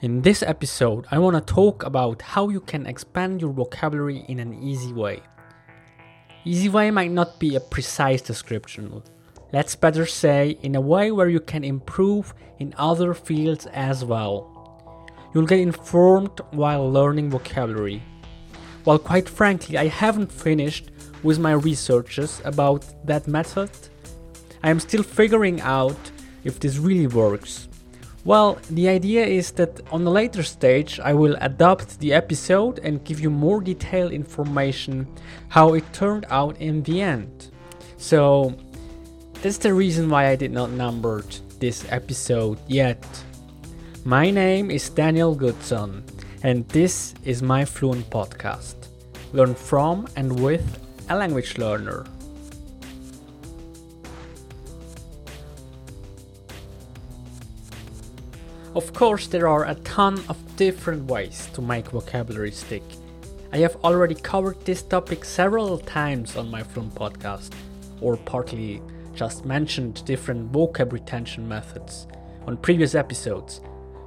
In this episode, I want to talk about how you can expand your vocabulary in an easy way. Easy way might not be a precise description. Let's better say in a way where you can improve in other fields as well. You'll get informed while learning vocabulary. While quite frankly, I haven't finished with my researches about that method, I am still figuring out if this really works. Well, the idea is that on a later stage I will adapt the episode and give you more detailed information how it turned out in the end. So that's the reason why I did not number this episode yet. My name is Daniel Goodson and this is my Fluent podcast. Learn from and with a language learner. Of course, there are a ton of different ways to make vocabulary stick. I have already covered this topic several times on my Fluent podcast, or partly just mentioned different vocab retention methods on previous episodes.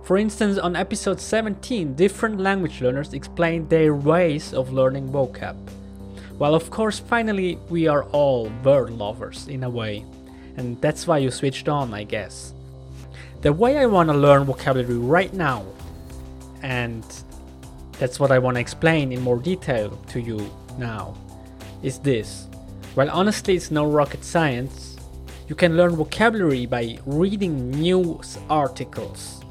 For instance, on episode 17, different language learners explained their ways of learning vocab. Well, of course, finally, we are all word lovers in a way, and that's why you switched on, I guess. The way I want to learn vocabulary right now, and that's what I want to explain in more detail to you now, is this. Well, honestly, it's no rocket science. You can learn vocabulary by reading news articles,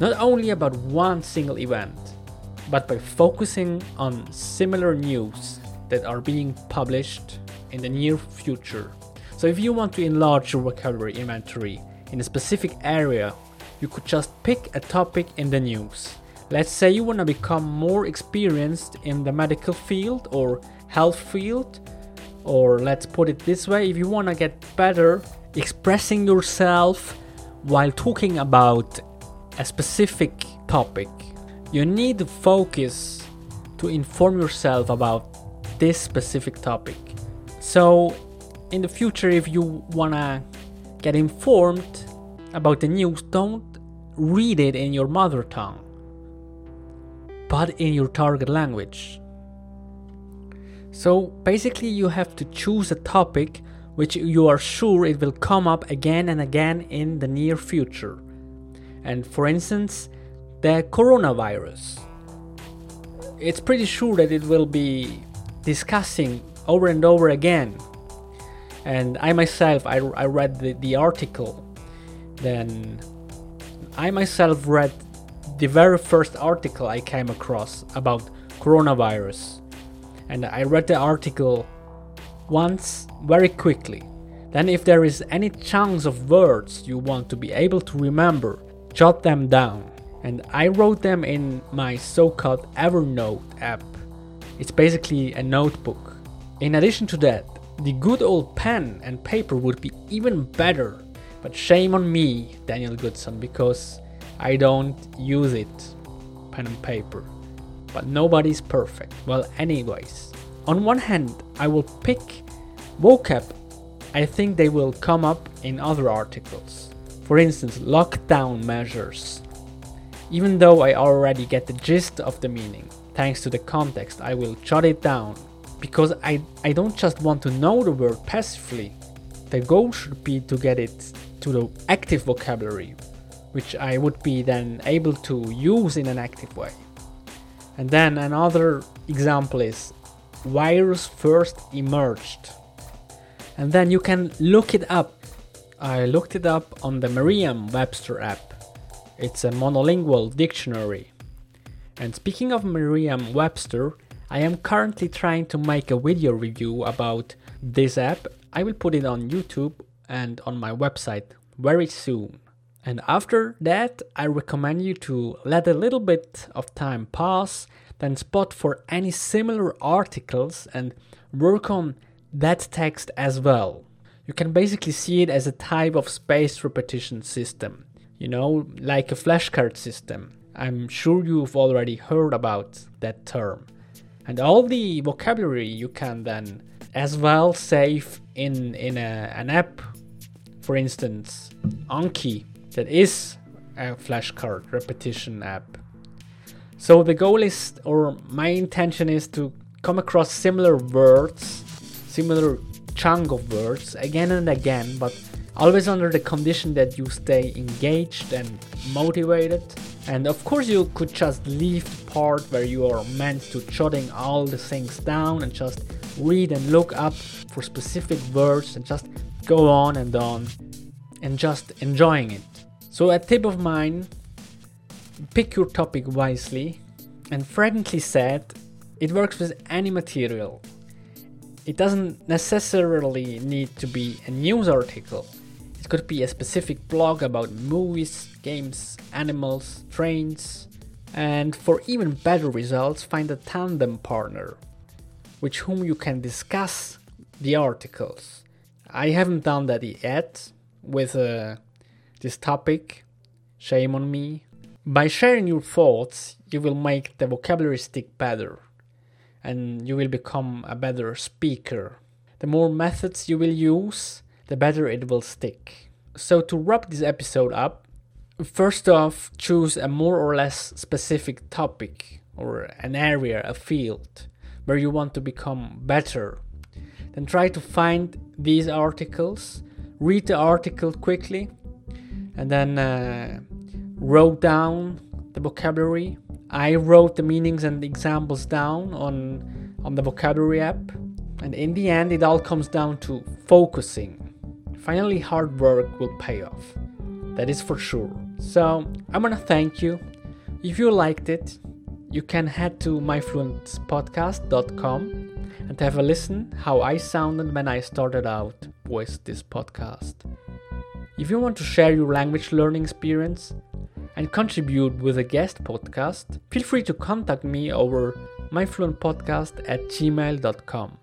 not only about one single event, but by focusing on similar news that are being published in the near future. So, if you want to enlarge your vocabulary inventory in a specific area, you could just pick a topic in the news. Let's say you want to become more experienced in the medical field or health field, or let's put it this way if you want to get better expressing yourself while talking about a specific topic, you need to focus to inform yourself about this specific topic. So, in the future, if you wanna get informed about the news, don't read it in your mother tongue, but in your target language. So, basically, you have to choose a topic which you are sure it will come up again and again in the near future. And for instance, the coronavirus. It's pretty sure that it will be discussing over and over again. And I myself, I, I read the, the article. Then I myself read the very first article I came across about coronavirus. And I read the article once very quickly. Then, if there is any chunks of words you want to be able to remember, jot them down. And I wrote them in my so called Evernote app. It's basically a notebook. In addition to that, the good old pen and paper would be even better. But shame on me, Daniel Goodson, because I don't use it, pen and paper. But nobody's perfect. Well, anyways, on one hand, I will pick vocab. I think they will come up in other articles. For instance, lockdown measures. Even though I already get the gist of the meaning, thanks to the context, I will jot it down because I, I don't just want to know the word passively. The goal should be to get it to the active vocabulary, which I would be then able to use in an active way. And then another example is virus first emerged. And then you can look it up. I looked it up on the Merriam Webster app. It's a monolingual dictionary. And speaking of Merriam Webster, I am currently trying to make a video review about this app. I will put it on YouTube and on my website very soon. And after that, I recommend you to let a little bit of time pass, then spot for any similar articles and work on that text as well. You can basically see it as a type of spaced repetition system, you know, like a flashcard system. I'm sure you've already heard about that term. And all the vocabulary you can then as well save in, in a, an app, for instance, Anki, that is a flashcard repetition app. So the goal is, or my intention is to come across similar words, similar chunk of words again and again, but always under the condition that you stay engaged and motivated. And of course, you could just leave the part where you are meant to jotting all the things down and just read and look up for specific words and just go on and on and just enjoying it. So, a tip of mine pick your topic wisely and frankly said, it works with any material. It doesn't necessarily need to be a news article. It could be a specific blog about movies, games, animals, trains. And for even better results, find a tandem partner with whom you can discuss the articles. I haven't done that yet with uh, this topic. Shame on me. By sharing your thoughts, you will make the vocabulary stick better and you will become a better speaker. The more methods you will use, the better it will stick. So, to wrap this episode up, first off, choose a more or less specific topic or an area, a field where you want to become better. Then try to find these articles, read the article quickly, and then uh, wrote down the vocabulary I wrote the meanings and examples down on on the vocabulary app, and in the end, it all comes down to focusing. Finally, hard work will pay off. That is for sure. So, I'm gonna thank you. If you liked it, you can head to myfluentspodcast.com and have a listen how I sounded when I started out with this podcast. If you want to share your language learning experience, and contribute with a guest podcast, feel free to contact me over myfluentpodcast at gmail.com.